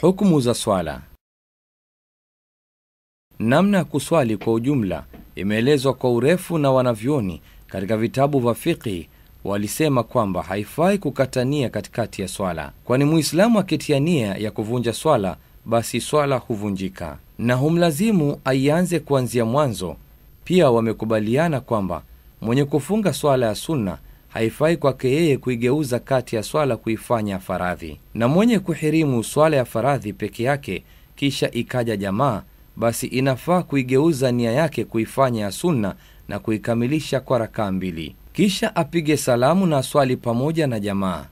Hukumu za swala. Namna ya kuswali kwa ujumla imeelezwa kwa urefu na wanavyoni katika vitabu vya fiqhi. Walisema kwamba haifai kukatania katikati ya swala, kwani Muislamu akitia nia ya kuvunja swala, basi swala huvunjika na humlazimu aianze kuanzia mwanzo. Pia wamekubaliana kwamba mwenye kufunga swala ya sunna haifai kwake yeye kuigeuza kati ya swala kuifanya faradhi, na mwenye kuhirimu swala ya faradhi peke yake kisha ikaja jamaa, basi inafaa kuigeuza nia yake kuifanya ya sunna na kuikamilisha kwa rakaa mbili, kisha apige salamu na swali pamoja na jamaa.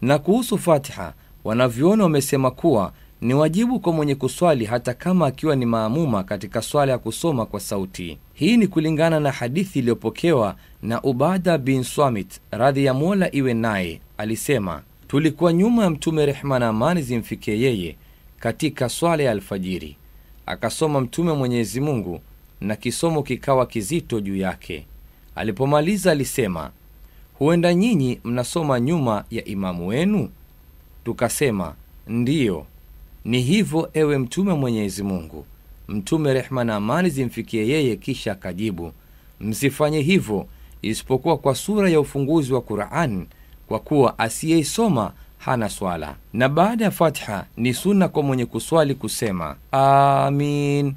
Na kuhusu Fatiha, wanavyuoni wamesema kuwa ni wajibu kwa mwenye kuswali hata kama akiwa ni maamuma katika swala ya kusoma kwa sauti. Hii ni kulingana na hadithi iliyopokewa na Ubada bin Swamit, radhi ya Mola iwe naye, alisema tulikuwa nyuma ya Mtume, rehma na amani zimfikie yeye, katika swala ya alfajiri. Akasoma Mtume Mwenyezi Mungu na kisomo kikawa kizito juu yake. Alipomaliza alisema, huenda nyinyi mnasoma nyuma ya imamu wenu? Tukasema ndiyo. Ni hivyo ewe Mtume Mwenyezi Mungu. Mtume rehma na amani zimfikie yeye, kisha akajibu, msifanye hivyo isipokuwa kwa sura ya ufunguzi wa Quran, kwa kuwa asiyeisoma hana swala. Na baada ya Fatiha ni sunna kwa mwenye kuswali kusema amin,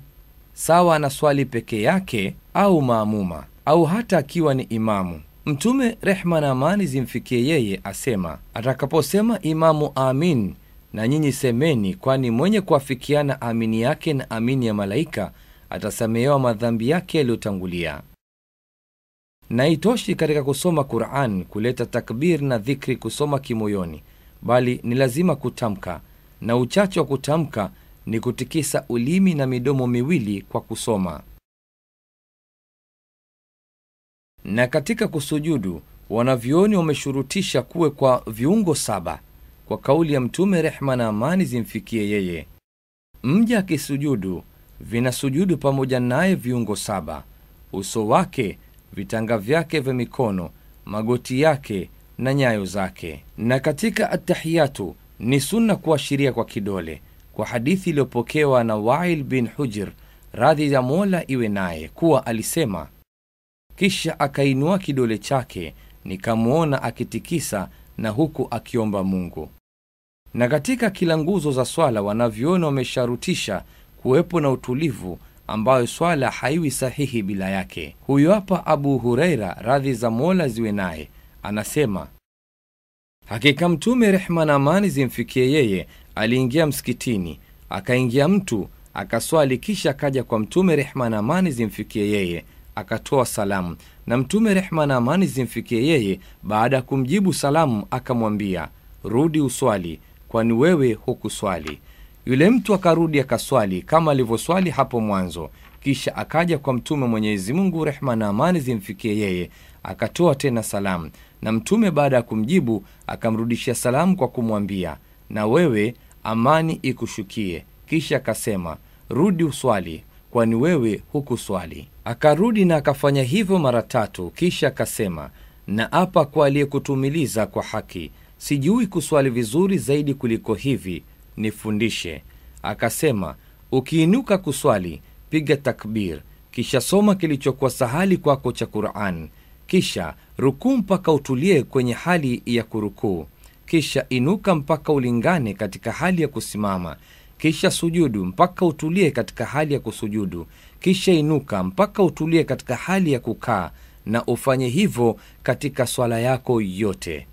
sawa na swali peke yake au maamuma au hata akiwa ni imamu. Mtume rehma na amani zimfikie yeye asema, atakaposema imamu amin na nyinyi semeni, kwani mwenye kuafikiana amini yake na amini ya malaika atasamehewa madhambi yake yaliyotangulia. Na itoshi katika kusoma Quran kuleta takbir na dhikri kusoma kimoyoni, bali ni lazima kutamka, na uchache wa kutamka ni kutikisa ulimi na midomo miwili kwa kusoma. Na katika kusujudu, wanavyuoni wameshurutisha kuwe kwa viungo saba kwa kauli ya Mtume rehma na amani zimfikie yeye, mja akisujudu vinasujudu pamoja naye viungo saba: uso wake, vitanga vyake vya mikono, magoti yake na nyayo zake. Na katika atahiyatu ni sunna kuashiria kwa kidole, kwa hadithi iliyopokewa na Wail bin Hujr, radhi ya Mola iwe naye, kuwa alisema, kisha akainua kidole chake nikamwona akitikisa na huku akiomba Mungu. Na katika kila nguzo za swala wanavyoona wamesharutisha kuwepo na utulivu, ambayo swala haiwi sahihi bila yake. Huyo hapa Abu Hureira, radhi za Mola ziwe naye, anasema hakika Mtume rehma na amani zimfikie yeye. Aliingia msikitini, akaingia mtu akaswali, kisha akaja kwa Mtume rehma na amani zimfikie yeye akatoa salamu, na Mtume rehma na amani zimfikie yeye, baada ya kumjibu salamu akamwambia, rudi uswali, kwani wewe hukuswali. Yule mtu akarudi akaswali kama alivyoswali hapo mwanzo. Kisha akaja kwa Mtume Mwenyezi Mungu, rehma na amani zimfikie yeye, akatoa tena salamu, na Mtume baada ya kumjibu akamrudishia salamu kwa kumwambia, na wewe amani ikushukie. Kisha akasema, rudi uswali, kwani wewe hukuswali. Akarudi na akafanya hivyo mara tatu. Kisha akasema, na apa kwa aliyekutumiliza kwa haki, sijui kuswali vizuri zaidi kuliko hivi, nifundishe. Akasema, ukiinuka kuswali piga takbir, kisha soma kilichokuwa sahali kwako cha Quran, kisha rukuu mpaka utulie kwenye hali ya kurukuu, kisha inuka mpaka ulingane katika hali ya kusimama kisha sujudu mpaka utulie katika hali ya kusujudu, kisha inuka mpaka utulie katika hali ya kukaa, na ufanye hivyo katika swala yako yote.